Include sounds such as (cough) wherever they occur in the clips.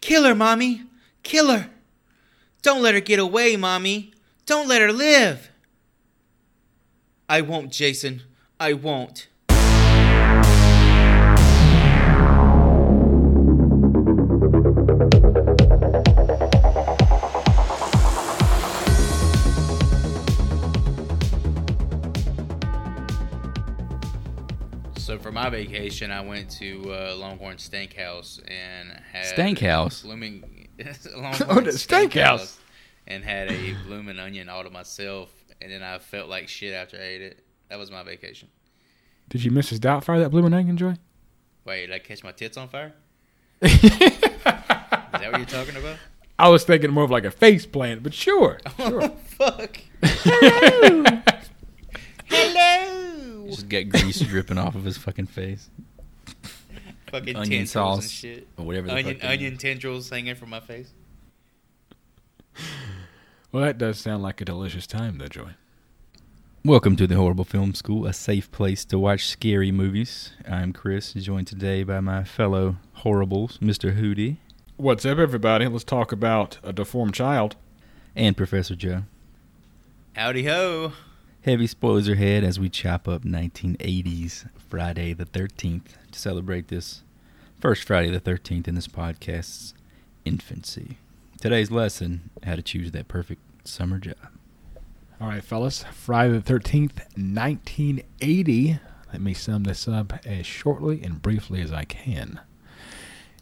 Kill her, Mommy! Kill her! Don't let her get away, Mommy! Don't let her live! I won't, Jason. I won't. For my vacation, I went to uh, Longhorn Steakhouse and had Steakhouse? blooming (laughs) (laughs) Oh, Longhorn the steakhouse. and had a blooming onion all to myself, and then I felt like shit after I ate it. That was my vacation. Did you miss Mrs. Doubtfire that blue and onion joy? Wait, did I catch my tits on fire? (laughs) Is that what you're talking about? I was thinking more of like a face plant, but sure. Oh, fuck. Hello. Hello. Just got grease (laughs) dripping off of his fucking face. Fucking Onion tendrils and sauce shit. or whatever the Onion, fuck they- onion tendrils hanging from my face. Well, that does sound like a delicious time, though, Joy. Welcome to the HorrorBull Film School, a safe place to watch scary movies. I'm Chris, joined today by my fellow HorrorBulls, Mr. Hootie What's up, everybody? Let's talk about a deformed child. and Professor Joe. Howdy ho. Heavy spoilers ahead as we chop up 1980s Friday the 13th to celebrate this first Friday the 13th in this podcast's infancy. Today's lesson how to choose that perfect summer job. All right, fellas. Friday the 13th, 1980. Let me sum this up as shortly and briefly as I can.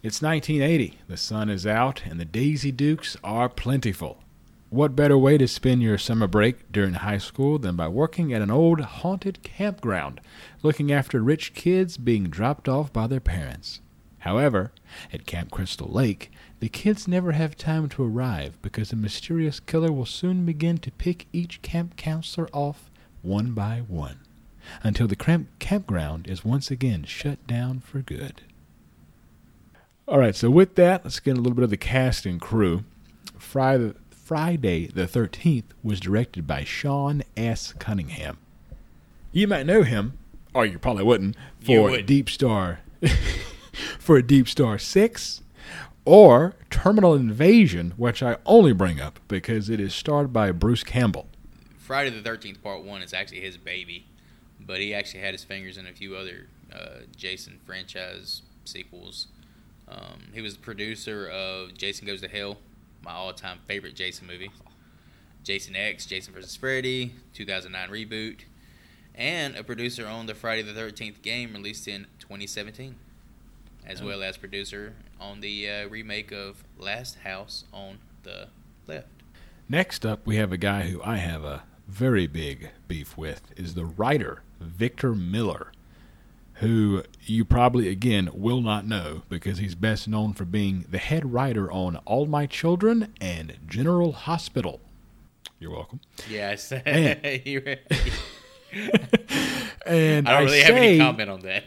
It's 1980. The sun is out and the Daisy Dukes are plentiful. What better way to spend your summer break during high school than by working at an old haunted campground, looking after rich kids being dropped off by their parents? However, at Camp Crystal Lake, the kids never have time to arrive because a mysterious killer will soon begin to pick each camp counselor off one by one until the camp- campground is once again shut down for good. All right, so with that, let's get a little bit of the cast and crew. Friday, Friday the 13th was directed by Sean S. Cunningham. You might know him, or you probably wouldn't, for would. Deep Star (laughs) for Deep Star 6 or Terminal Invasion, which I only bring up because it is starred by Bruce Campbell. Friday the Thirteenth Part One is actually his baby, but he actually had his fingers in a few other uh, Jason franchise sequels. Um, he was the producer of Jason Goes to Hell, my all-time favorite Jason movie. Jason X, Jason vs. Freddy, 2009 reboot, and a producer on the Friday the Thirteenth game released in 2017, as well as producer on the uh, remake of Last House on the Left. Next up, we have a guy who I have a very big beef with is the writer Victor Miller, who you probably again will not know because he's best known for being the head writer on All My Children and General Hospital. You're welcome. Yes. (laughs) You're- (laughs) And I don't really have say, any comment on that.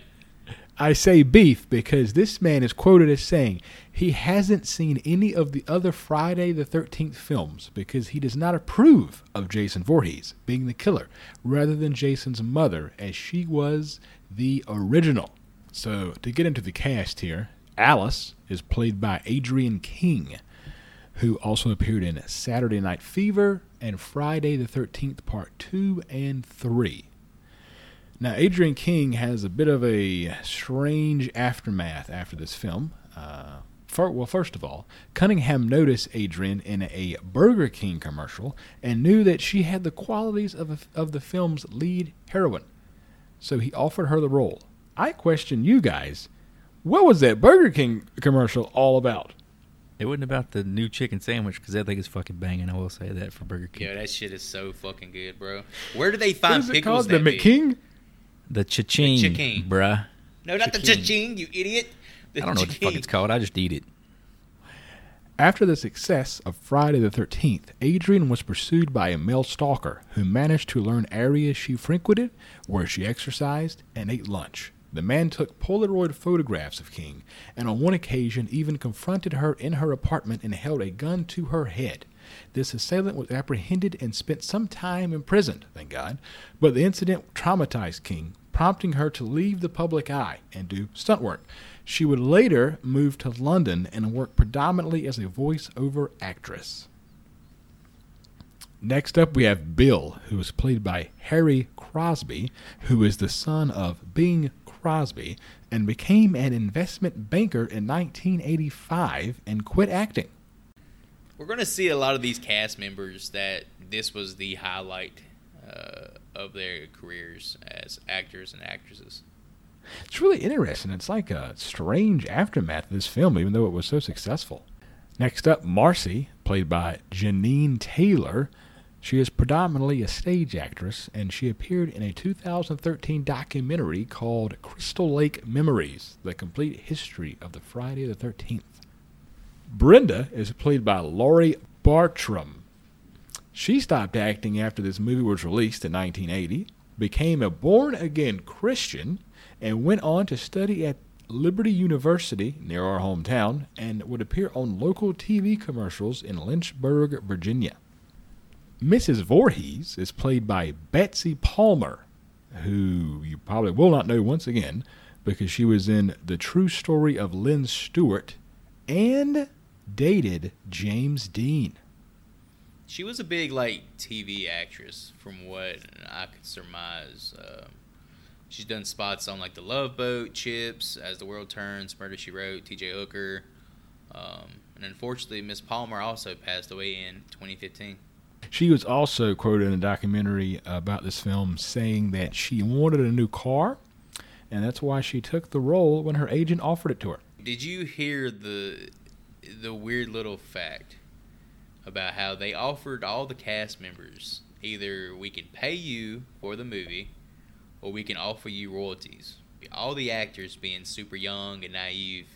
I say beef because this man is quoted as saying he hasn't seen any of the other Friday the 13th films because he does not approve of Jason Voorhees being the killer rather than Jason's mother as she was the original. So, to get into the cast here, Alice is played by Adrienne King, who also appeared in Saturday Night Fever and Friday the 13th Part 2 and 3. Now, Adrienne King has a bit of a strange aftermath after this film. Uh, fir- well, first of all, Cunningham noticed Adrienne in a Burger King commercial and knew that she had the qualities of, a, of the film's lead heroine. So he offered her the role. I question you guys. What was that Burger King commercial all about? It wasn't about the new chicken sandwich because that thing is fucking banging. I will say that for Burger King. Yo, that shit is so fucking good, bro. Where do they What find is it pickles called? The that big? McKing? The cha-ching, cha-ching. bruh. No, not the Cha-ching. cha-ching, you idiot. The I don't know what the fuck it's called. I just eat it. After the success of Friday the 13th, Adrienne was pursued by a male stalker who managed to learn areas she frequented, where she exercised, and ate lunch. The man took Polaroid photographs of King, and on one occasion even confronted her in her apartment and held a gun to her head. This assailant was apprehended and spent some time imprisoned, thank God, but the incident traumatized King, prompting her to leave the public eye and do stunt work. She would later move to London and work predominantly as a voice-over actress. Next up, we have Bill, who is played by Harry Crosby, who is the son of Bing Crosby and became an investment banker in 1985 and quit acting. We're going to see a lot of these cast members that this was the highlight uh, of their careers as actors and actresses. It's really interesting. It's like a strange aftermath of this film, even though it was so successful. Next up, Marcy, played by Jeannine Taylor. She is predominantly a stage actress, and she appeared in a 2013 documentary called Crystal Lake Memories The Complete History of the Friday the 13th. Brenda is played by Laurie Bartram. She stopped acting after this movie was released in 1980, became a born again Christian, and went on to study at Liberty University near our hometown and would appear on local TV commercials in Lynchburg, Virginia. Mrs. Voorhees is played by Betsy Palmer, who you probably will not know once again because she was in The True Story of Lynn Stuart and dated James Dean. She was a big like TV actress, from what I could surmise. Uh, she's done spots on like The Love Boat, Chips, As the World Turns, Murder She Wrote, T.J. Hooker, um, and unfortunately, Miss Palmer also passed away in 2015. She was also quoted in a documentary about this film saying that she wanted a new car, and that's why she took the role when her agent offered it to her. Did you hear the the weird little fact about how they offered all the cast members either we can pay you for the movie or we can offer you royalties. All the actors being super young and naive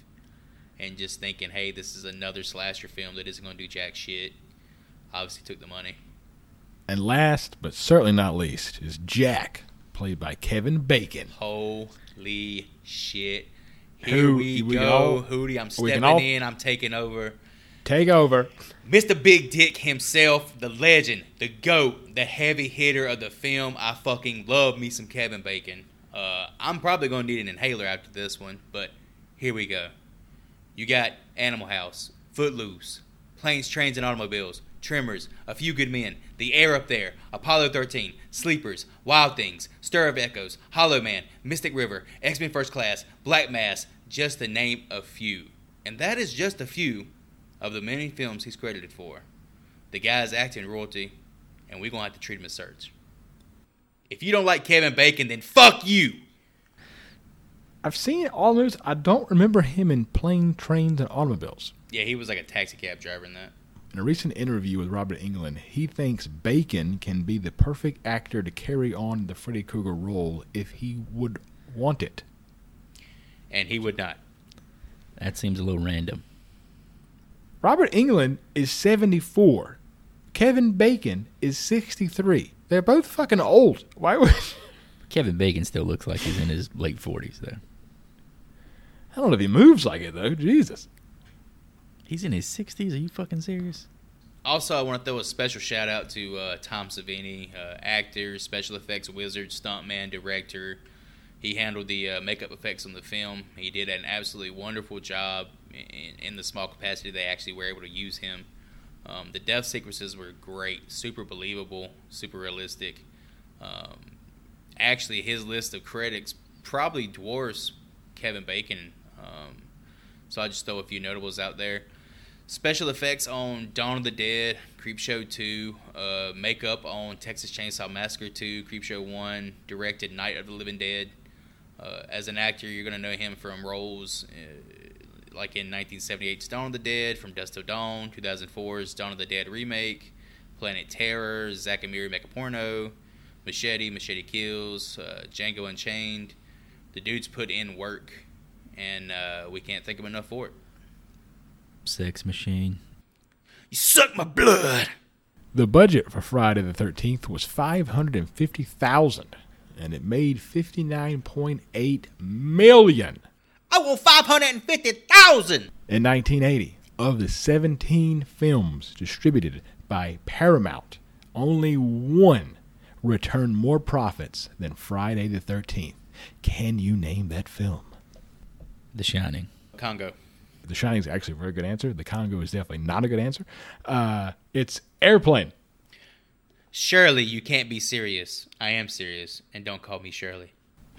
and just thinking, hey, this is another slasher film that isn't going to do jack shit. Obviously, took the money. And last, but certainly not least, is Jack, played by Kevin Bacon. Holy shit. Who- Here we, we go. all- Hootie, I'm stepping all- in. I'm taking over. Take over. Mr. Big Dick himself, the legend, the GOAT, the heavy hitter of the film. I fucking love me some Kevin Bacon. Uh, I'm probably going to need an inhaler after this one, but here we go. You got Animal House, Footloose, Planes, Trains, and Automobiles, Tremors, A Few Good Men, The Air Up There, Apollo 13, Sleepers, Wild Things, Stir of Echoes, Hollow Man, Mystic River, X Men First Class, Black Mass, just to name a few. And that is just a few of the many films he's credited for. The guy's acting royalty, and we're going to have to treat him as such. If you don't like Kevin Bacon, then fuck you! I've seen all those. I don't remember him in Plane, Trains, and Automobiles. Yeah, he was like a taxi cab driver in that. In a recent interview with Robert Englund, he thinks Bacon can be the perfect actor to carry on the Freddy Krueger role if he would want it. And he would not. That seems a little random. Robert Englund is 74. Kevin Bacon is 63. They're both fucking old. Why would. (laughs) Kevin Bacon still looks like he's in his late 40s, though. I don't know if he moves like it, though. Jesus. He's in his 60s? Are you fucking serious? Also, I want to throw a special shout out to uh, Tom Savini, uh, actor, special effects wizard, stuntman, director. He handled the uh, makeup effects on the film. He did an absolutely wonderful job in, in the small capacity they actually were able to use him. Um, the death sequences were great, super believable, super realistic. Um, actually, his list of critics probably dwarfs Kevin Bacon. Um, so I just throw a few notables out there. Special effects on Dawn of the Dead, Creepshow 2, uh, makeup on Texas Chainsaw Massacre 2, Creepshow 1, directed Night of the Living Dead. Uh, as an actor, you're going to know him from roles uh, like in 1978's Dawn of the Dead, from Dusk Till Dawn, 2004's Dawn of the Dead remake, Planet Terror, Zack and Miri Make a Porno, Machete, Machete Kills, uh, Django Unchained. The dude's put in work, and uh, we can't thank him enough for it. Sex machine. You suck my blood. The budget for Friday the 13th was 550000 and it made 59.8 million I want five hundred and fifty thousand. in 1980. Of the 17 films distributed by Paramount, only one returned more profits than Friday the 13th. Can you name that film? The Shining. Congo. The Shining is actually a very good answer. The Congo is definitely not a good answer. Uh, it's Airplane. Shirley, you can't be serious. I am serious, and don't call me Shirley.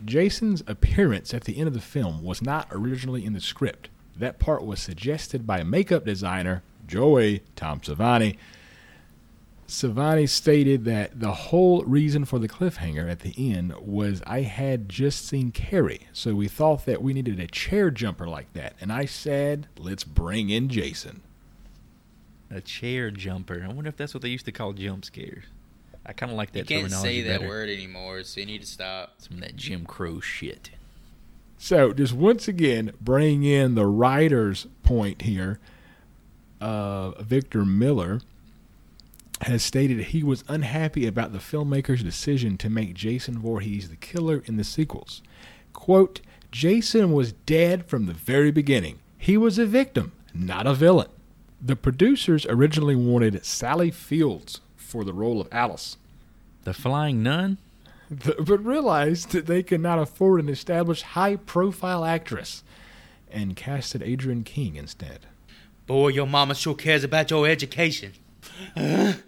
Jason's appearance at the end of the film was not originally in the script. That part was suggested by makeup designer Joey Tom Savini. Savini stated that the whole reason for the cliffhanger at the end was I had just seen Carrie, so we thought that we needed a chair jumper like that. And I said, let's bring in Jason. A chair jumper. I wonder if that's what they used to call jump scares. I kind of like that you can't terminology say that better. word anymore, so you need to stop. Some of that Jim Crow shit. So, just once again, bring in the writer's point here. Uh, Victor Miller has stated he was unhappy about the filmmaker's decision to make Jason Voorhees the killer in the sequels. Quote, Jason was dead from the very beginning. He was a victim, not a villain. The producers originally wanted Sally Fields for the role of Alice, The Flying Nun? but realized that they could not afford an established high profile actress and casted Adrienne King instead. Boy, your mama sure cares about your education. The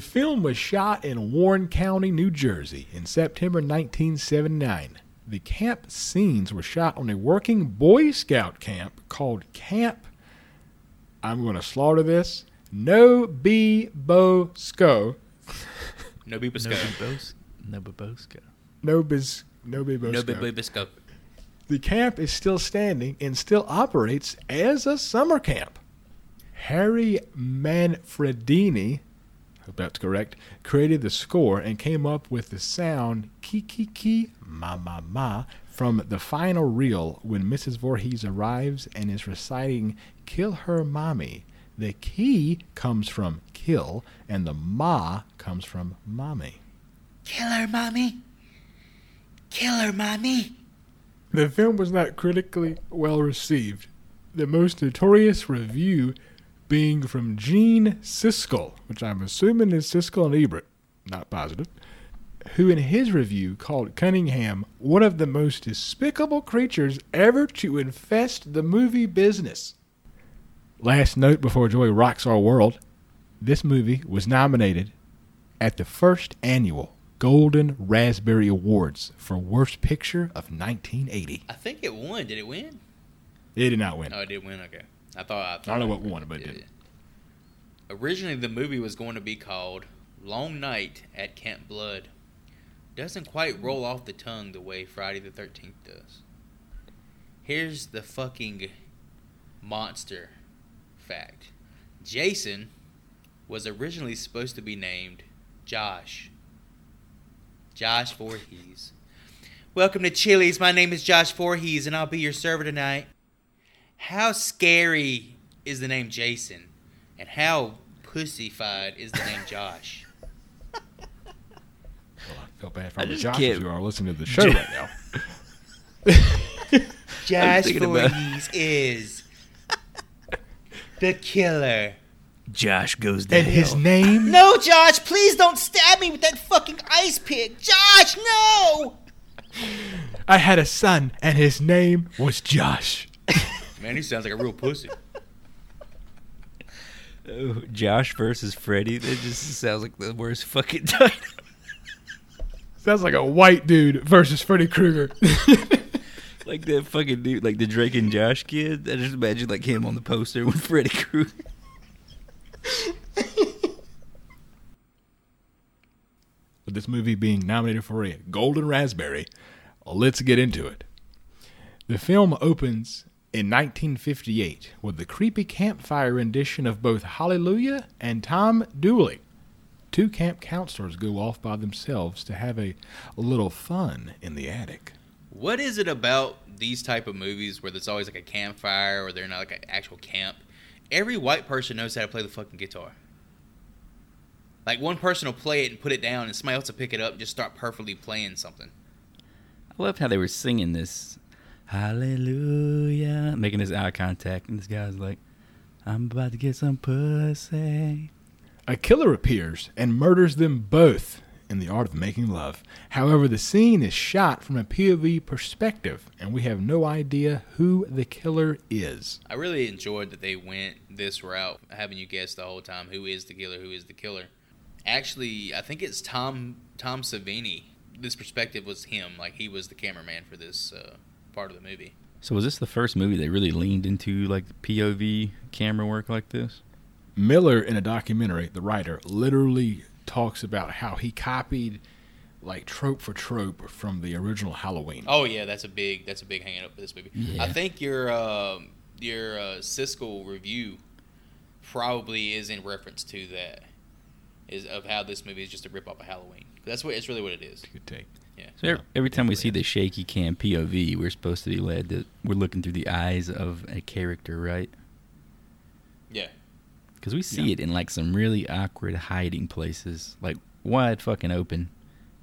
film was shot in Warren County, New Jersey in September 1979. The camp scenes were shot on a working Boy Scout camp called Camp. I'm going to slaughter this. No Be Bo Sco. No be No bisco. Babos- No Babosco. No Bis. No Be Bo No Sco. be bisco. The camp is still standing and still operates as a summer camp. Harry Manfredini, I hope that's correct, created the score and came up with the sound ki ki ki ma ma ma from the final reel when Mrs. Voorhees arrives and is reciting Kill Her Mommy. The key comes from kill and the ma comes from mommy. Kill her, mommy. Kill her, mommy. The film was not critically well received, the most notorious review being from Gene Siskel, which I'm assuming is Siskel and Ebert, not positive, who in his review called Cunningham one of the most despicable creatures ever to infest the movie business. Last note before joy rocks our world this movie was nominated at the first annual Golden Raspberry Awards for Worst Picture of 1980. I think it won. Did it win? It did not win. Oh, it did win. Okay. I thought. I, thought I don't know what won, but it did. Originally, the movie was going to be called "Long Night at Camp Blood." Doesn't quite roll off the tongue the way Friday the Thirteenth does. Here's the fucking monster fact: Jason was originally supposed to be named Josh. Josh Voorhees. Welcome to Chili's. My name is Josh Voorhees, and I'll be your server tonight. How scary is the name Jason? And how pussyfied is the name Josh? I feel bad for I all the just Joshes can't- who are listening to the show right now. (laughs) (laughs) Josh thinking about- Voorhees is the killer. Josh goes to And his name? (laughs) No, Josh, please don't stab me with that fucking ice pick. Josh, no! I had a son, and his name was Josh. Man, he sounds like a real pussy. Oh, Josh versus Freddy. That just sounds like the worst fucking title. Sounds like a white dude versus Freddy Krueger. (laughs) like that fucking dude, like the Drake and Josh kid. I just imagine like him on the poster with (laughs) Freddy Krueger. (laughs) With this movie being nominated for a Golden Raspberry, let's get into it. The film opens in 1958 with the creepy campfire rendition of both Hallelujah and Tom Dooley. Two camp counselors go off by themselves to have a little fun in the attic. What is it about these type of movies where there's always like a campfire or they're not like an actual camp? Every white person knows how to play the fucking guitar. Like one person will play it and put it down, and somebody else will pick it up and just start perfectly playing something. I loved how they were singing this Hallelujah, making this eye contact, and this guy's like, I'm about to get some pussy. A killer appears and murders them both in the art of making love. However, the scene is shot from a POV perspective, and we have no idea who the killer is. I really enjoyed that they went this route, having you guess the whole time who is the killer, who is the killer. Actually, I think it's Tom Tom Savini. This perspective was him, like he was the cameraman for this uh, part of the movie. So was this the first movie they really leaned into like POV camera work like this? Miller, in a documentary, the writer, literally talks about how he copied like trope for trope from the original Halloween. Oh yeah, that's a big that's a big hang up for this movie. Yeah. I think your um, your uh, Siskel review probably is in reference to that, is of how this movie is just a rip off of Halloween. That's what it's really what it is. Good take. Yeah. So every, every time we see the shaky cam POV, we're supposed to be led that we're looking through the eyes of a character, right? Yeah. Because we see Yeah. it in like some really awkward hiding places, like wide fucking open.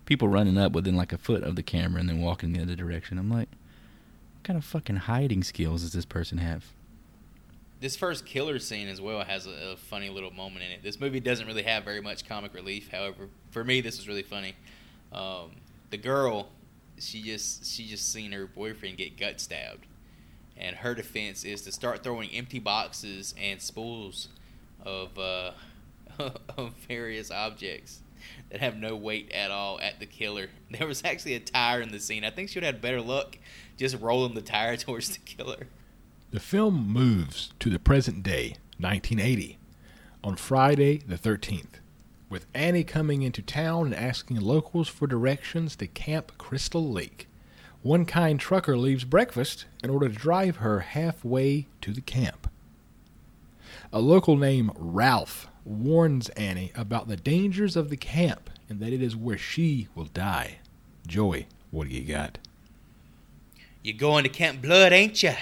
People running up within like a foot of the camera and then walking the other direction. I'm like, what kind of fucking hiding skills does this person have? This first killer scene as well has a, a funny little moment in it. This movie doesn't really have very much comic relief. However, for me, this was really funny. Um, the girl, she just she just seen her boyfriend get gut stabbed, and her defense is to start throwing empty boxes and spools of uh, (laughs) of various objects that have no weight at all at the killer. (laughs) There was actually a tire in the scene. I think she would have had better luck just rolling the tire (laughs) towards the killer. The film moves to the present day, 1980, on Friday the 13th, with Annie coming into town and asking locals for directions to Camp Crystal Lake. One kind trucker leaves breakfast in order to drive her halfway to the camp. A local named Ralph warns Annie about the dangers of the camp and that it is where she will die. Joey, what do you got? You're going to Camp Blood, ain't you?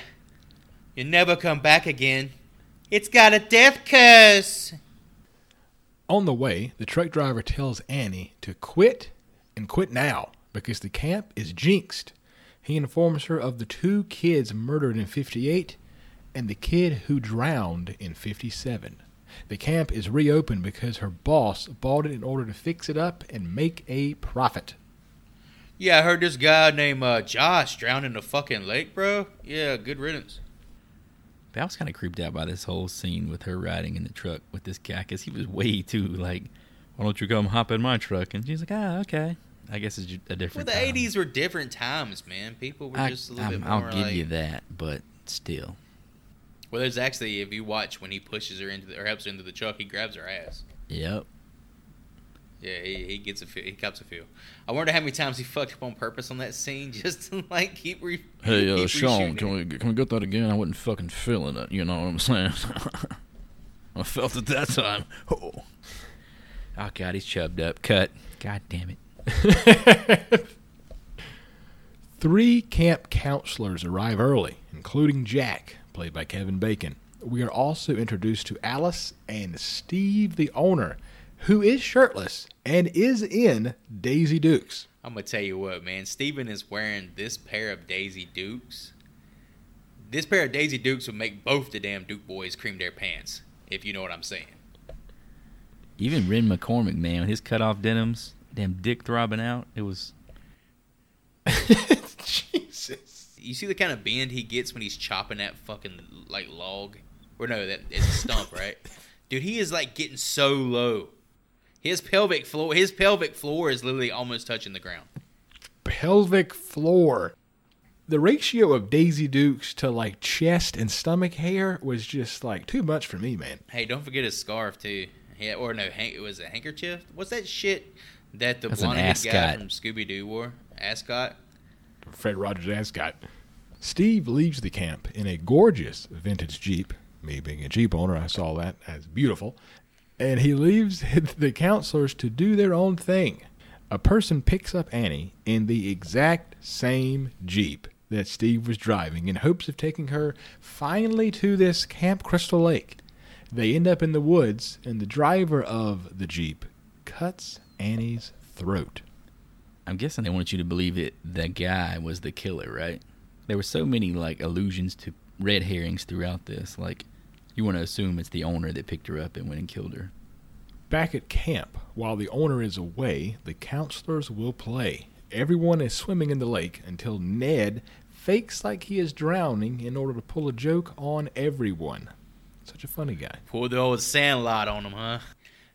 You'll never come back again. It's got a death curse. On the way, the truck driver tells Annie to quit and quit now because the camp is jinxed. He informs her of the two kids murdered in 58 and the kid who drowned in 57. The camp is reopened because her boss bought it in order to fix it up and make a profit. Yeah, I heard this guy named uh, Josh drowned in the fucking lake, bro. Yeah, good riddance. But I was kind of creeped out by this whole scene with her riding in the truck with this guy because he was way too like, why don't you come hop in my truck? And she's like, ah, okay. I guess it's ju- a Well, different. the time. '80s were different times, man. People were I, just a little I'm- bit I'll give like. you that, but still. Well, there's actually, if you watch when he pushes her into the, or helps her into the truck, he grabs her ass. Yep. Yeah, he, he gets a feel. He cops a few. I wonder how many times he fucked up on purpose on that scene (laughs) just to like keep re. Hey, uh, keep Sean, can we can we get that again? I wasn't fucking feeling it. You know what I'm saying? (laughs) I felt it that time. (laughs) Oh. Oh god, he's chubbed up. Cut. God damn it. Three camp counselors arrive early, including Jack, played by Kevin Bacon. We are also introduced to Alice and Steve, the owner, who is shirtless and is in Daisy Dukes. I'm gonna tell you what, man. Steven is wearing this pair of Daisy Dukes. This pair of Daisy Dukes would make both the damn Duke boys cream their pants, if you know what I'm saying. Even Ren McCormick, man, with his cut off denims, damn dick throbbing out. It was (laughs) (laughs) Jesus. You see the kind of bend he gets when he's chopping that fucking like log, or no, that it's a stump, right? (laughs) Dude, he is like getting so low. His pelvic floor, his pelvic floor is literally almost touching the ground. Pelvic floor. The ratio of Daisy Dukes to like chest and stomach hair was just like too much for me, man. Hey, don't forget his scarf too. Yeah, or no, it was a handkerchief. What's that shit that the blonde guy from Scooby Doo wore? Ascot. Fred Rogers Ascot. Steve leaves the camp in a gorgeous vintage Jeep. Me being a Jeep owner, I saw that as beautiful. And he leaves (laughs) the counselors to do their own thing. A person picks up Annie in the exact same Jeep that Steve was driving in hopes of taking her finally to this Camp Crystal Lake. They end up in the woods, and the driver of the Jeep cuts Annie's throat. I'm guessing they want you to believe it the guy was the killer, right? There were so many like allusions to red herrings throughout this. Like you want to assume it's the owner that picked her up and went and killed her. Back at camp, while the owner is away, the counselors will play. Everyone is swimming in the lake until Ned fakes like he is drowning in order to pull a joke on everyone. Such a funny guy. Pulled the old sandlot on him, huh?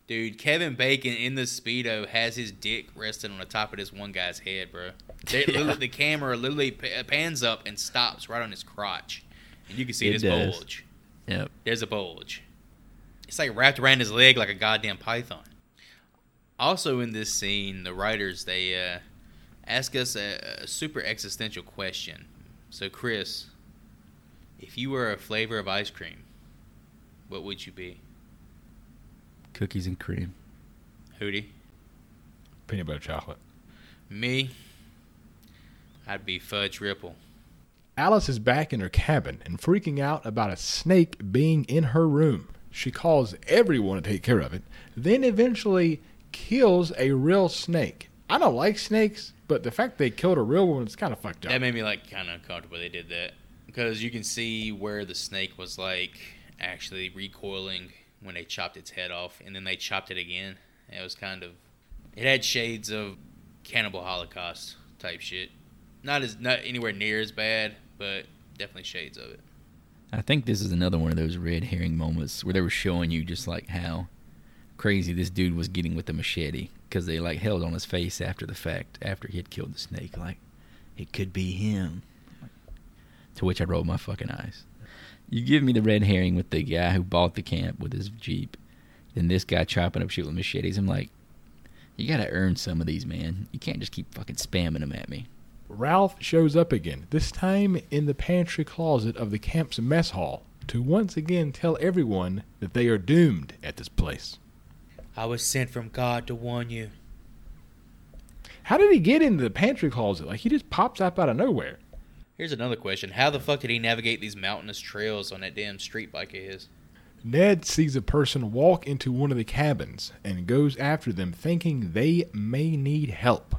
Dude, Kevin Bacon in the speedo has his dick resting on the top of this one guy's head, bro. They, (laughs) Yeah. the camera literally pans up and stops right on his crotch, and you can see It this does. bulge. Yep. There's a bulge. It's like wrapped around his leg like a goddamn python. Also in this scene, the writers they uh, ask us a, a super existential question. So, Chris, if you were a flavor of ice cream, what would you be? Cookies and cream. Hootie? Peanut butter chocolate. Me? I'd be Fudge Ripple. Alice is back in her cabin and freaking out about a snake being in her room. She calls everyone to take care of it, then eventually kills a real snake. I don't like snakes, but the fact they killed a real one is kind of fucked up. That made me like kind of uncomfortable. They did that because you can see where the snake was like actually recoiling when they chopped its head off, and then they chopped it again. It was kind of it had shades of Cannibal Holocaust type shit. Not as not anywhere near as bad, but definitely shades of it. I think this is another one of those red herring moments where they were showing you just like how crazy this dude was getting with the machete because they like held on his face after the fact after he had killed the snake like it could be him to which i rolled my fucking eyes you give me the red herring with the guy who bought the camp with his jeep then this guy chopping up shit with machetes i'm like you gotta earn some of these man you can't just keep fucking spamming them at me Ralph shows up again, this time in the pantry closet of the camp's mess hall, to once again tell everyone that they are doomed at this place. I was sent from God to warn you. How did he get into the pantry closet? Like he just pops up out of nowhere. Here's another question: How the fuck did he navigate these mountainous trails on that damn street bike of his? Ned sees a person walk into one of the cabins and goes after them, thinking they may need help.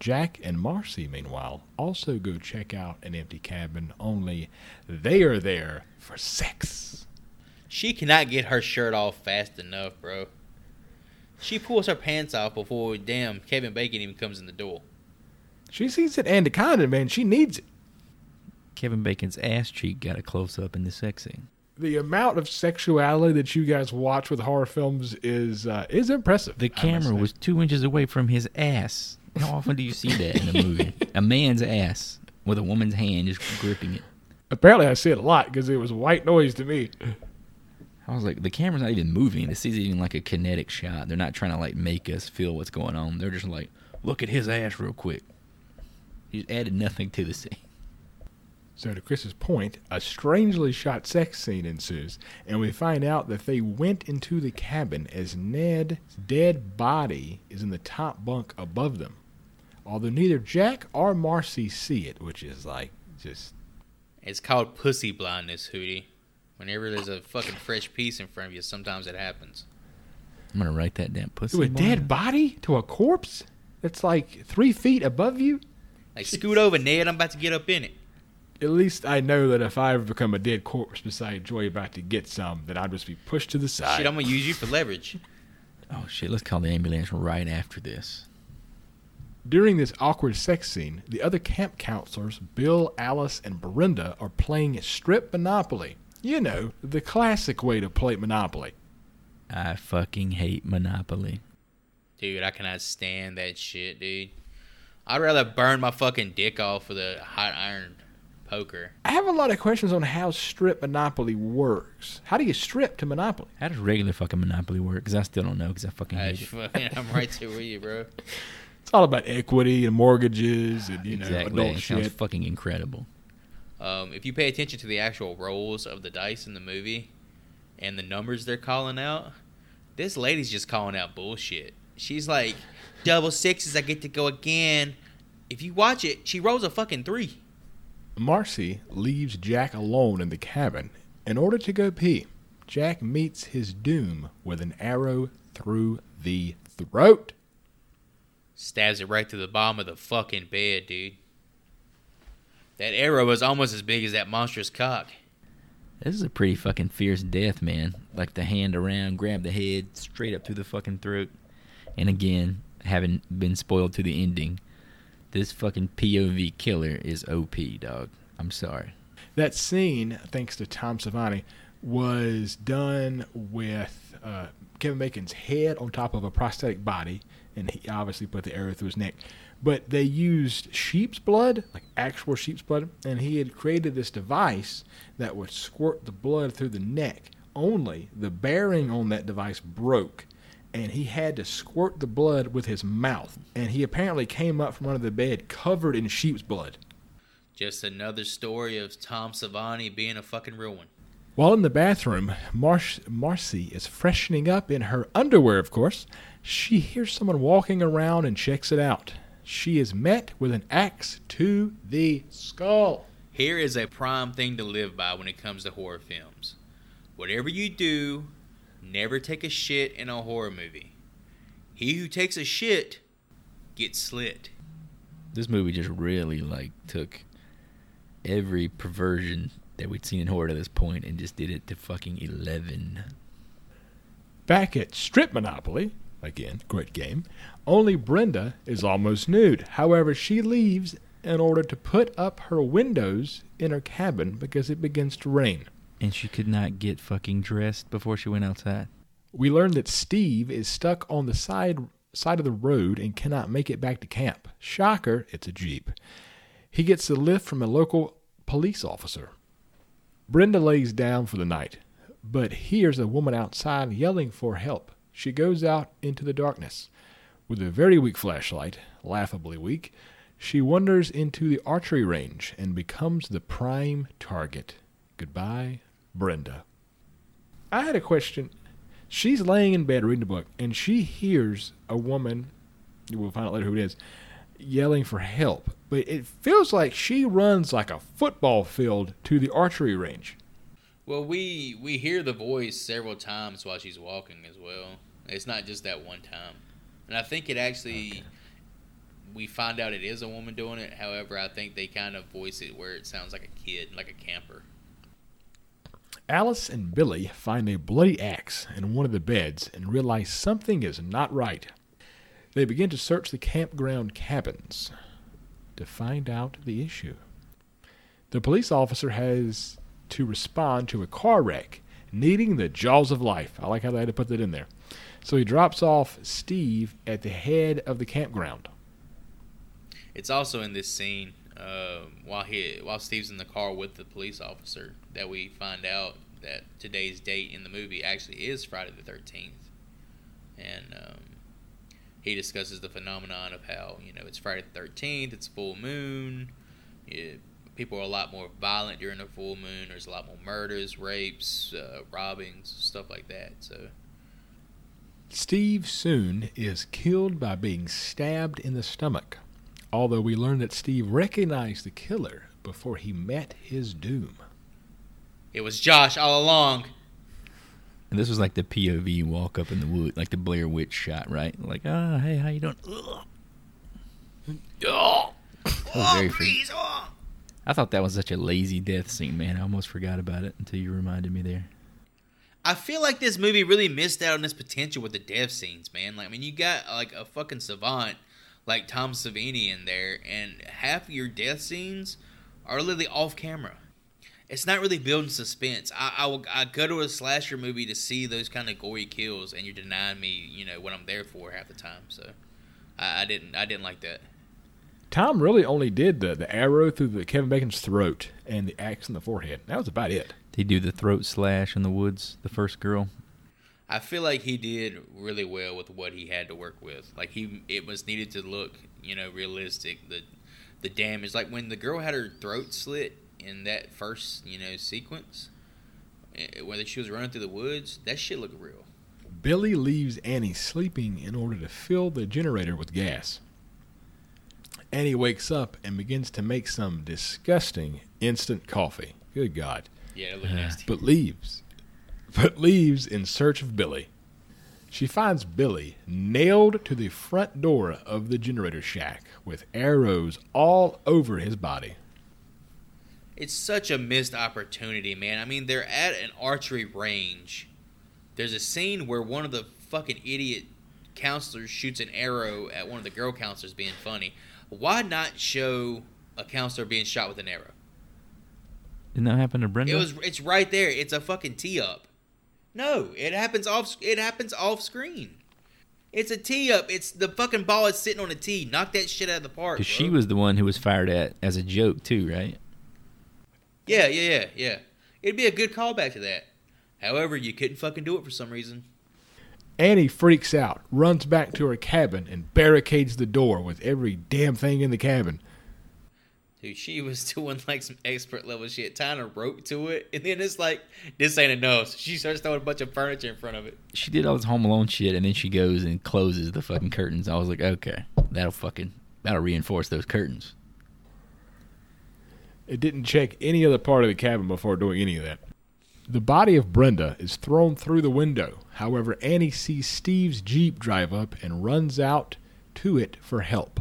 Jack and Marcy, meanwhile, also go check out an empty cabin, only they are there for sex. She cannot get her shirt off fast enough, bro. She pulls her pants off before damn Kevin Bacon even comes in the door. She sees it and the condom, man. She needs it. kevin bacon's ass cheek got a close-up in the sex scene The amount of sexuality that you guys watch with horror films is uh, is impressive. The camera was two inches away from his ass. How often do you see that in a movie? a man's ass with a woman's hand just gripping it. apparently I see it a lot because it was white noise to me. I was like, the camera's not even moving. This is even like a kinetic shot. They're not trying to like make us feel what's going on. They're just like, look at his ass real quick. He's added nothing to the scene. So, to Chris's point, a strangely shot sex scene ensues, and we find out that they went into the cabin as Ned's dead body is in the top bunk above them. Although neither Jack or Marcy see it, which is like just. It's called pussy blindness, Hootie. Whenever there's a fucking fresh piece in front of you, sometimes it happens. I'm gonna write that damn Pussy To a boy. dead body? To a corpse? That's like three feet above you? Like, scoot over, Ned. I'm about to get up in it. At least I know that if I ever become a dead corpse beside Joy about to get some, that I'd just be pushed to the side. Shit, I'm gonna use you for leverage. (laughs) Oh shit! Let's call the ambulance right after this. During this awkward sex scene, the other camp counselors, Bill, Alice, and Brenda, are playing strip Monopoly. You know, the classic way to play Monopoly. I fucking hate Monopoly. Dude, I cannot stand that shit, dude. I'd rather burn my fucking dick off with a hot iron poker. I have a lot of questions on how strip Monopoly works. How do you strip to Monopoly? How does regular fucking Monopoly work? Because I still don't know. Because I fucking I hate it. fucking, I'm right there with you, bro. (laughs) It's all about equity and mortgages and, you know, exactly. adult It sounds fucking incredible. Um, if you pay attention to the actual rolls of the dice in the movie and the numbers they're calling out, this lady's just calling out bullshit. She's like, double sixes, I get to go again. If you watch it, she rolls a fucking three. Marcy leaves Jack alone in the cabin in order to go pee. Jack meets his doom with an arrow through the throat. Stabs it right through the bottom of the fucking bed, dude. That arrow was almost as big as that monstrous cock. This is a pretty fucking fierce death, man. Like the hand around, grab the head, straight up through the fucking throat. And again, having been spoiled to the ending, this fucking POV killer is OP, dog. I'm sorry. That scene, thanks to Tom Savini, was done with uh, Kevin Bacon's head on top of a prosthetic body, and he obviously put the arrow through his neck. But they used sheep's blood, like actual sheep's blood, and he had created this device that would squirt the blood through the neck. Only the bearing on that device broke, and he had to squirt the blood with his mouth. And he apparently came up from under the bed covered in sheep's blood. Just another story of Tom Savini being a fucking real one. While in the bathroom, Mar- Marcy is freshening up in her underwear, of course. She hears someone walking around and checks it out. She is met with an axe to the skull. Here is a prime thing to live by when it comes to horror films. Whatever you do, never take a shit in a horror movie. He who takes a shit gets slit. This movie just really like took every perversion that we'd seen in horror to this point and just did it to fucking eleven. Back at Strip Monopoly, again, great game, only Brenda is almost nude. However, she leaves in order to put up her windows in her cabin because it begins to rain. And she could not get fucking dressed before she went outside. We learn that Steve is stuck on the side side of the road and cannot make it back to camp. Shocker, it's a Jeep. He gets a lift from a local police officer. Brenda lays down for the night, but hears a woman outside yelling for help. She goes out into the darkness. With a very weak flashlight, laughably weak, she wanders into the archery range and becomes the prime target. Goodbye, Brenda. I had a question. She's laying in bed reading a book, and she hears a woman, we'll find out later who it is, yelling for help. But it feels like she runs like a football field to the archery range. Well, we we hear the voice several times while she's walking as well. It's not just that one time, and I think it actually. We find out it is a woman doing it. However, I think they kind of voice it where it sounds like a kid, like a camper. Alice and Billy find a bloody axe in one of the beds and realize something is not right. They begin to search the campground cabins to find out the issue. The police officer has to respond to a car wreck, needing the jaws of life. I like how they had to put that in there. So he drops off Steve at the head of the campground. It's also in this scene uh, while he while Steve's in the car with the police officer that we find out that today's date in the movie actually is Friday the Thirteenth, and um, he discusses the phenomenon of how you know it's Friday the Thirteenth, it's full moon, it, people are a lot more violent during the full moon. There's a lot more murders, rapes, uh, robbings, stuff like that. So Steve soon is killed by being stabbed in the stomach, although we learn that Steve recognized the killer before he met his doom. it was Josh all along. And this was like the POV walk up in the wood, like the Blair Witch shot, right? Like, oh, hey, how you doing? Ugh. Oh, That was very oh, please, oh. I thought that was such a lazy death scene, man. I almost forgot about it until you reminded me there. I feel like this movie really missed out on its potential with the death scenes, man. Like, I mean, you got like a fucking savant like Tom Savini in there, and half of your death scenes are literally off camera. It's not really building suspense. I, I, will, I go to a slasher movie to see those kind of gory kills, and you're denying me, you know, what I'm there for half the time. So, I, I didn't, I didn't like that. Tom really only did the, the arrow through the Kevin Bacon's throat and the axe in the forehead. That was about it. Did he do the throat slash in the woods, the first girl? I feel like he did really well with what he had to work with. Like he, it was needed to look, you know, realistic. The, the damage, like when the girl had her throat slit in that first, you know, sequence, eh, whether she was running through the woods, that shit looked real. Billy leaves Annie sleeping in order to fill the generator with gas. Annie wakes up and begins to make some disgusting instant coffee. Good God. Yeah, it looked nasty. But leaves. But leaves in search of Billy. She finds Billy nailed to the front door of the generator shack with arrows all over his body. It's such a missed opportunity, man. I mean, they're at an archery range. There's a scene where one of the fucking idiot counselors shoots an arrow at one of the girl counselors being funny. Why not show a counselor being shot with an arrow? Didn't that happen to Brenda? It was it's right there. It's a fucking tee up. No, it happens off it happens off screen. It's a tee up. It's the fucking ball is sitting on a tee. Knock that shit out of the park. Because she was the one who was fired at as a joke too, right? Yeah, yeah, yeah, yeah. It'd be a good callback to that. However, you couldn't fucking do it for some reason. Annie freaks out, runs back to her cabin, and barricades the door with every damn thing in the cabin. Dude, she was (laughs) doing like some expert level shit, tying a rope to it, and then it's like, this ain't enough. So she starts throwing a bunch of furniture in front of it. She did all this Home Alone shit, and then she goes and closes the fucking curtains. I was like, okay, that'll fucking that'll reinforce those curtains. It didn't check any other part of the cabin before doing any of that. The body of Brenda is thrown through the window. However, Annie sees Steve's Jeep drive up and runs out to it for help.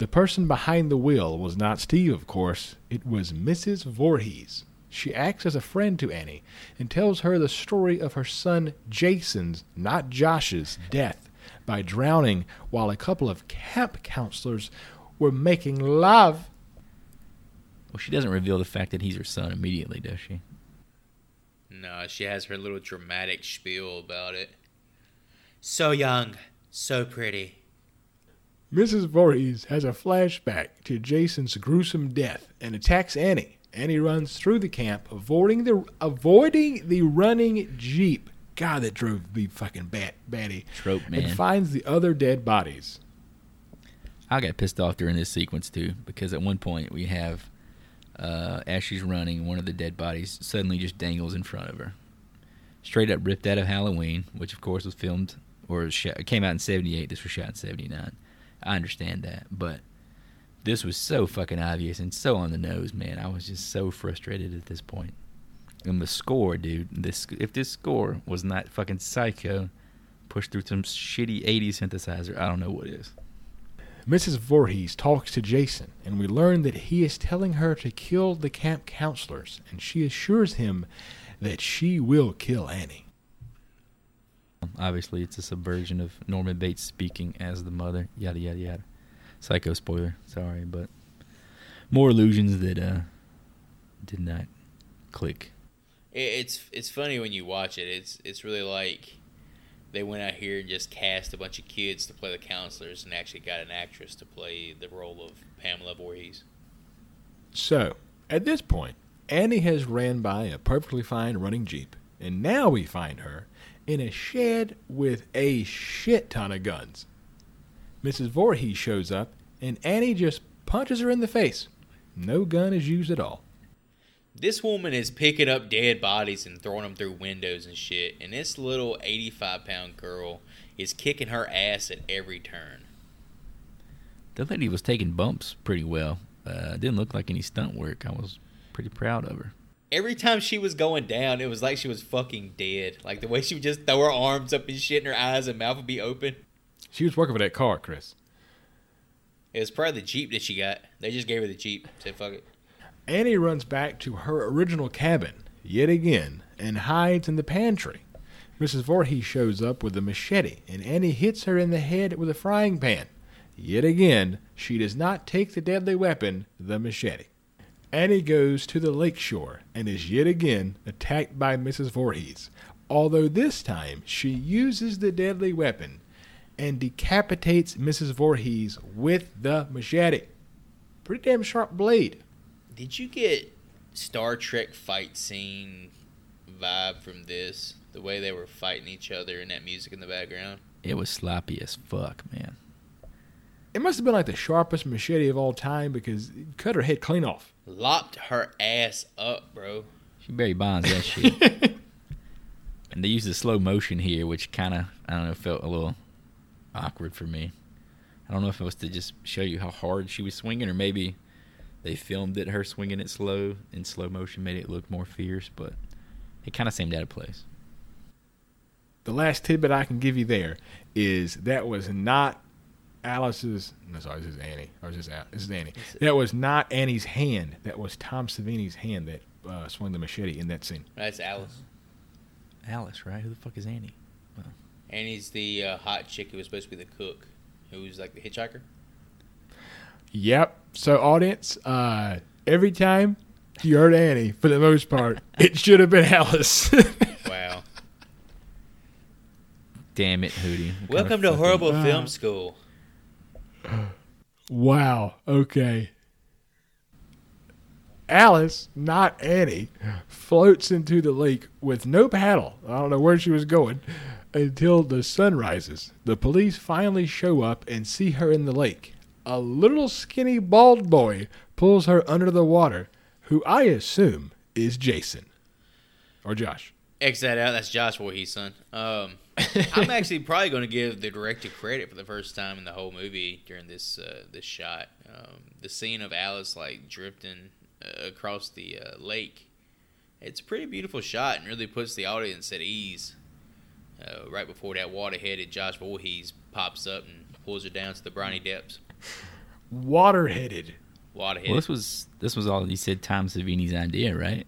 The person behind the wheel was not Steve, of course. It was Mrs. Voorhees. She acts as a friend to Annie and tells her the story of her son Jason's, not Josh's, death by drowning while a couple of camp counselors were making love. Well, she doesn't reveal the fact that he's her son immediately, does she? No, she has her little dramatic spiel about it. So young, so pretty. Mrs. Voorhees has a flashback to Jason's gruesome death and attacks Annie. Annie runs through the camp, avoiding the avoiding the running jeep. God, that drove me fucking bat batty. Trope, man. And finds the other dead bodies. I got pissed off during this sequence too because at one point we have uh, as she's running, one of the dead bodies suddenly just dangles in front of her, straight up ripped out of Halloween, which of course was filmed or shot, came out in '78. This was shot in '79. I understand that, but this was so fucking obvious and so on the nose, man. I was just so frustrated at this point. And the score, dude. This if this score was not fucking psycho, pushed through some shitty '80s synthesizer, I don't know what is. Mrs. Voorhees talks to Jason, and we learn that he is telling her to kill the camp counselors, and she assures him that she will kill Annie. Obviously, it's a subversion of Norman Bates speaking as the mother. Yada yada yada. Psycho spoiler. Sorry, but more illusions that uh did not click. It's it's funny when you watch it. It's it's really like they went out here and just cast a bunch of kids to play the counselors and actually got an actress to play the role of Pamela Voorhees. So, at this point, Annie has ran by a perfectly fine running Jeep, and now we find her in a shed with a shit ton of guns. Mrs. Voorhees shows up, and Annie just punches her in the face. No gun is used at all. This woman is picking up dead bodies and throwing them through windows and shit, and this little 85 pound girl is kicking her ass at every turn. The lady was taking bumps pretty well. Uh, didn't look like any stunt work. I was pretty proud of her. Every time she was going down, it was like she was fucking dead. Like the way she would just throw her arms up and shit, and her eyes and mouth would be open. She was working for that car, Chris. It was probably the Jeep that she got. They just gave her the Jeep. Said, fuck it. Annie runs back to her original cabin, yet again, and hides in the pantry. Mrs. Voorhees shows up with a machete, and Annie hits her in the head with a frying pan. Yet again, she does not take the deadly weapon, the machete. Annie goes to the lake shore and is yet again attacked by Mrs. Voorhees, although this time she uses the deadly weapon and decapitates Mrs. Voorhees with the machete. Pretty damn sharp blade. Did you get Star Trek fight scene vibe from this? The way they were fighting each other and that music in the background? It was sloppy as fuck, man. It must have been like the sharpest machete of all time because it cut her head clean off. Lopped her ass up, bro. She Barry Bonds that shit. (laughs) and they used the slow motion here, which kind of I don't know felt a little awkward for me. I don't know if it was to just show you how hard she was swinging, or maybe they filmed it her swinging it slow in slow motion, made it look more fierce, but it kind of seemed out of place. The last tidbit I can give you there is that was not Alice's. No, sorry, this is Annie. Or is this Al- this is Annie? That was not Annie's hand. That was Tom Savini's hand that uh, swung the machete in that scene. That's Alice. Alice, right? Who the fuck is Annie? And he's the uh, hot chick who was supposed to be the cook, who was like the hitchhiker. Yep. So, audience, uh, every time you heard Annie, for the most part, (laughs) it should have been Alice. (laughs) Wow. Damn it, Hootie. Welcome to fucking- HorrorBull Uh, film school. (gasps) wow. Okay. Alice, not Annie, floats into the lake with no paddle. I don't know where she was going (laughs) until the sun rises. The police finally show up and see her in the lake. A little skinny bald boy pulls her under the water, who I assume is Jason or Josh. X that out. That's Josh Voorhees' son. Um, I'm (laughs) actually probably going to give the director credit for the first time in the whole movie during this uh, this shot. Um, the scene of Alice like drifting uh, across the uh, lake. It's a pretty beautiful shot and really puts the audience at ease. Uh, right before that water-headed Josh Voorhees pops up and pulls her down to the briny depths. Water-headed. Water-headed. Well, this was this was all you said. Tom Savini's idea, right?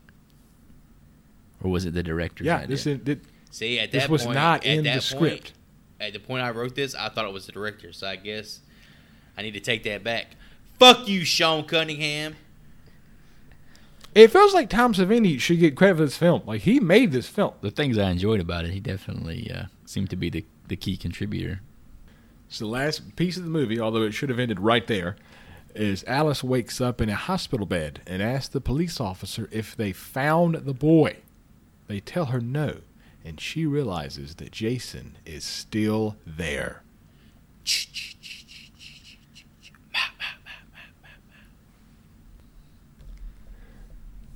Or was it the director's Yeah, idea? this is, thi- See, at this that was point, not at in that the point- script. At the point I wrote this, I thought it was the director, so I guess I need to take that back. Fuck you, Sean Cunningham. It feels like Tom Savini should get credit for this film. Like he made this film. the things I enjoyed about it, he definitely uh, seemed to be the the key contributor. So the last piece of the movie, although it should have ended right there, is Alice wakes up in a hospital bed and asks the police officer if they found the boy. They tell her no, and she realizes that Jason is still there.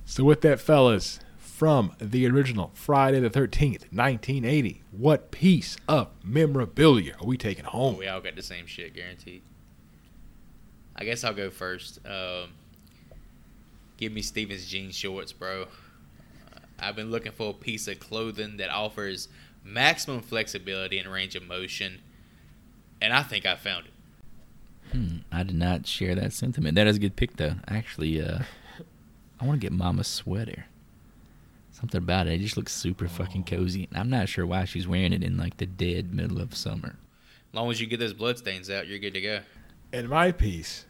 So with that, fellas, from the original Friday the 13th, 1980, what piece of memorabilia are we taking home? We all got the same shit, guaranteed. I guess I'll go first. Um, give me Steven's jean shorts, bro. I've been looking for a piece of clothing that offers maximum flexibility and range of motion, and I think I found it. Hmm, I did not share that sentiment. That is a good pick, though. Actually, uh, I want to get Mama's sweater. Something about it. It just looks super fucking cozy. And I'm not sure why she's wearing it in like the dead middle of summer. As long as you get those bloodstains out, you're good to go. And my piece,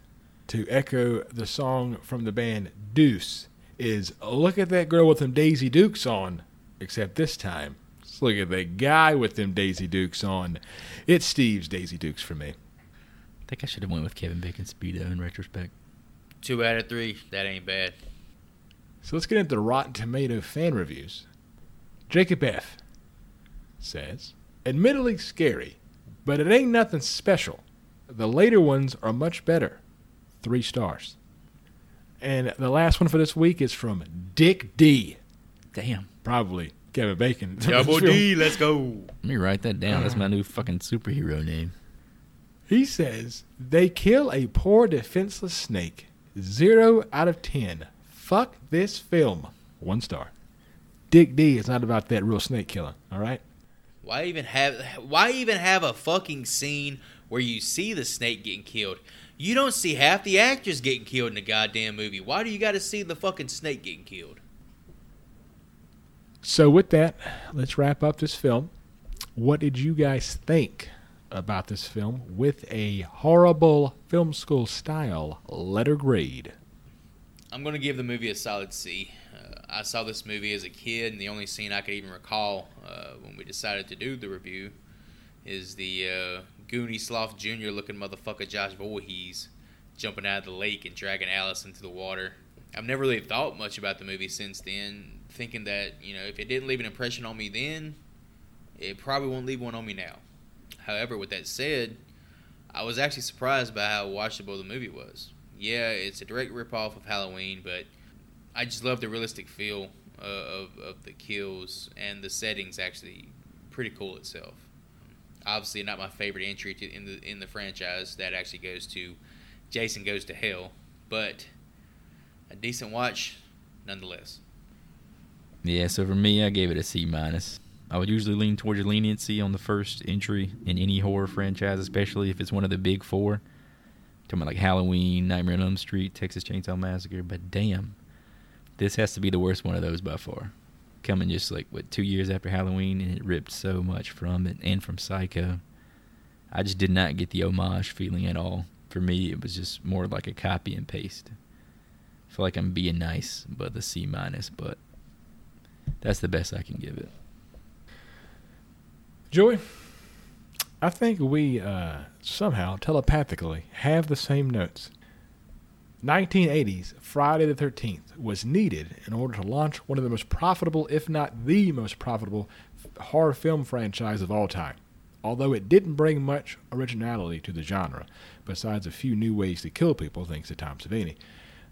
to echo the song from the band Deuce, is look at that girl with them Daisy Dukes on. Except this time, let's look at that guy with them Daisy Dukes on. It's Steve's Daisy Dukes for me. I think I should have went with Kevin Bacon Speedo in retrospect. Two out of three. That ain't bad. So let's get into the Rotten Tomato fan reviews. Jacob F. says, admittedly scary, but it ain't nothing special. The later ones are much better. Three stars. And the last one for this week is from Dick D. Damn. Probably Kevin Bacon. (laughs) Double D, let's go. Let me write that down. That's my new fucking superhero name. He says, they kill a poor defenseless snake. Zero out of ten. Fuck this film. One star. Dick D is not about that real snake killer, all right? Why even have why even have a fucking scene where you see the snake getting killed? You don't see half the actors getting killed in the goddamn movie. Why do you got to see the fucking snake getting killed? So with that, let's wrap up this film. What did you guys think about this film with a HorrorBull film school style letter grade? I'm gonna give the movie a solid C. Uh, I saw this movie as a kid, and the only scene I could even recall uh, when we decided to do the review is the uh, Goonie Sloth Jr. looking motherfucker Josh Voorhees jumping out of the lake and dragging Alice into the water. I've never really thought much about the movie since then, thinking that you know if it didn't leave an impression on me then, it probably won't leave one on me now. However, with that said, I was actually surprised by how watchable the movie was. Yeah, it's a direct ripoff of Halloween, but I just love the realistic feel uh, of, of the kills and the settings. Actually, pretty cool itself. Obviously, not my favorite entry to, in the in the franchise. That actually goes to Jason Goes to Hell, but a decent watch nonetheless. Yeah, so for me, I gave it a C minus. I would usually lean towards leniency on the first entry in any horror franchise, especially if it's one of the big four. Talking about like Halloween, Nightmare on Elm Street, Texas Chainsaw Massacre, but damn, this has to be the worst one of those by far. Coming just like what two years after Halloween, and it ripped so much from it and from Psycho. I just did not get the homage feeling at all. For me, it was just more like a copy and paste. I feel like I'm being nice, but the C minus, but that's the best I can give it. Joey, I think we uh, somehow telepathically have the same notes. 1980s Friday the 13th was needed in order to launch one of the most profitable, if not the most profitable, horror film franchise of all time. Although it didn't bring much originality to the genre, besides a few new ways to kill people thanks to Tom Savini,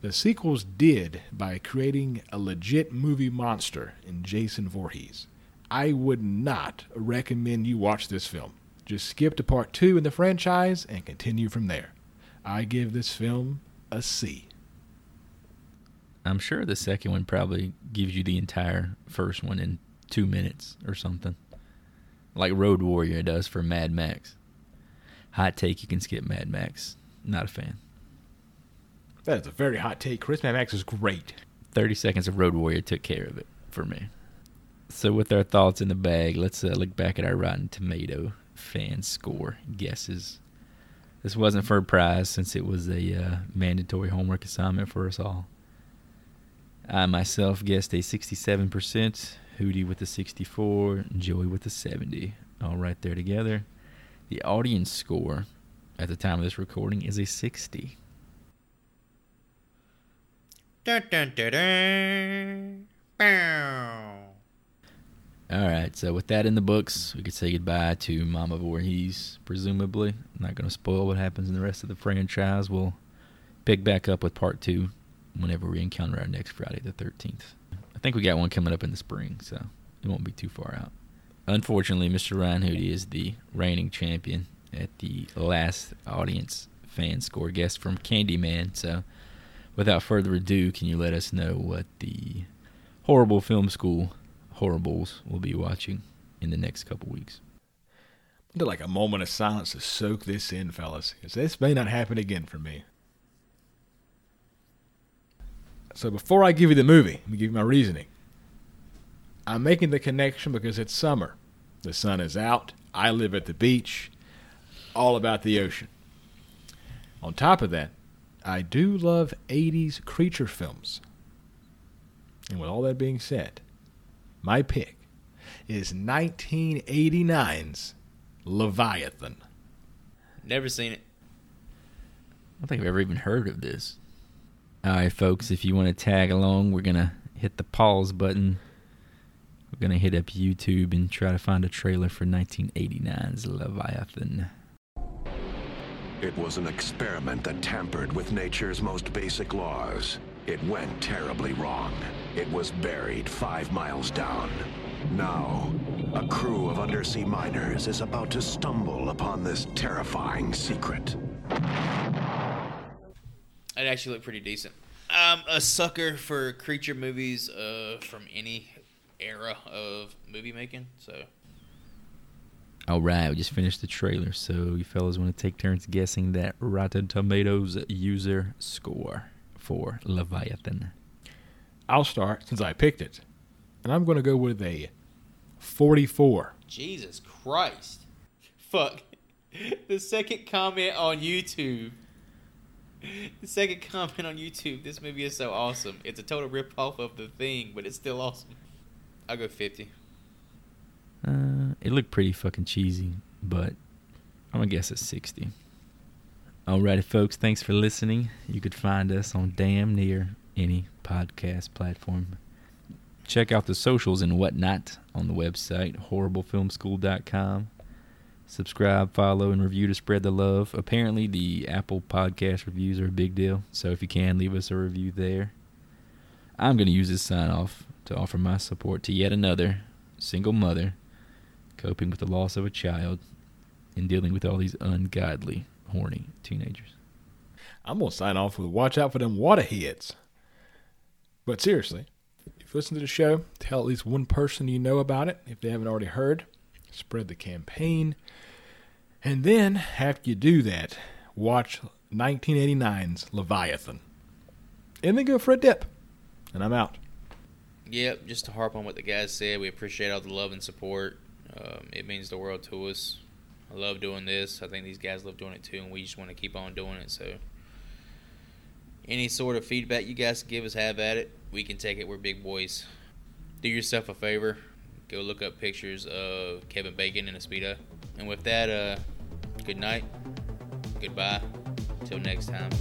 the sequels did by creating a legit movie monster in Jason Voorhees. I would not recommend you watch this film. Just skip to part two in the franchise and continue from there. I give this film a C. I'm sure the second one probably gives you the entire first one in two minutes or something. Like Road Warrior does for Mad Max. Hot take, you can skip Mad Max. Not a fan. That is a very hot take. Chris Mad Max is great. 30 seconds of Road Warrior took care of it for me. So, with our thoughts in the bag, let's uh, look back at our Rotten Tomato fan score guesses. This wasn't for a prize since it was a uh, mandatory homework assignment for us all. I myself guessed a 67%, Hootie with a 64, Joey with a 70. All right there together. The audience score at the time of this recording is a 60. Dun, dun, dun. Bow. All right, so with that in the books, we could say goodbye to Mama Voorhees, presumably. I'm not going to spoil what happens in the rest of the franchise. We'll pick back up with part two whenever we encounter our next Friday the 13th. I think we got one coming up in the spring, so it won't be too far out. Unfortunately, Mr. Ryan Hootie is the reigning champion at the last audience fan score guest from Candyman. So, without further ado, can you let us know what the HorrorBull film school HorrorBulls we'll be watching in the next couple weeks? Do like a moment of silence to soak this in, fellas, because this may not happen again for me. So before I give you the movie, let me give you my reasoning. I'm making the connection because it's summer. The sun is out. I live at the beach. All about the ocean. On top of that, I do love 80s creature films. And with all that being said, my pick is 1989's Leviathan. Never seen it. I don't think I've ever even heard of this. All right, folks, if you want to tag along, we're going to hit the pause button. We're going to hit up YouTube and try to find a trailer for 1989's Leviathan. It was an experiment that tampered with nature's most basic laws. It went terribly wrong. It was buried five miles down. Now, a crew of undersea miners is about to stumble upon this terrifying secret. It actually looked pretty decent. I'm a sucker for creature movies uh, from any era of movie making. So All right, we just finished the trailer, so you fellas want to take turns guessing that Rotten Tomatoes user score for Leviathan. I'll start since I picked it. And I'm going to go with a 44. Jesus Christ, fuck. (laughs) The second comment on YouTube. The second comment on YouTube. This movie is so awesome. It's a total rip off of the thing, but it's still awesome. I'll go 50. Uh, it looked pretty fucking cheesy, but I'm gonna guess it's 60. Alrighty, folks, thanks for listening. You could find us on damn near any podcast platform. Check out the socials and whatnot on the website, horrorbullfilmschool.com. Subscribe, follow, and review to spread the love. Apparently, the Apple podcast reviews are a big deal, so if you can, leave us a review there. I'm going to use this sign off to offer my support to yet another single mother coping with the loss of a child and dealing with all these ungodly, horny teenagers. I'm going to sign off with watch out for them waterheads. But seriously, if you listen to the show, tell at least one person you know about it if they haven't already heard. Spread the campaign. And then, after you do that, watch 1989's Leviathan. And then go for a dip. And I'm out. Yep, just to harp on what the guys said, we appreciate all the love and support. Um, it means the world to us. I love doing this. I think these guys love doing it too, and we just want to keep on doing it. So, any sort of feedback you guys give us, have at it. We can take it. We're big boys. Do yourself a favor. Go look up pictures of Kevin Bacon in a speedo. And with that, uh, good night. Goodbye. Till next time.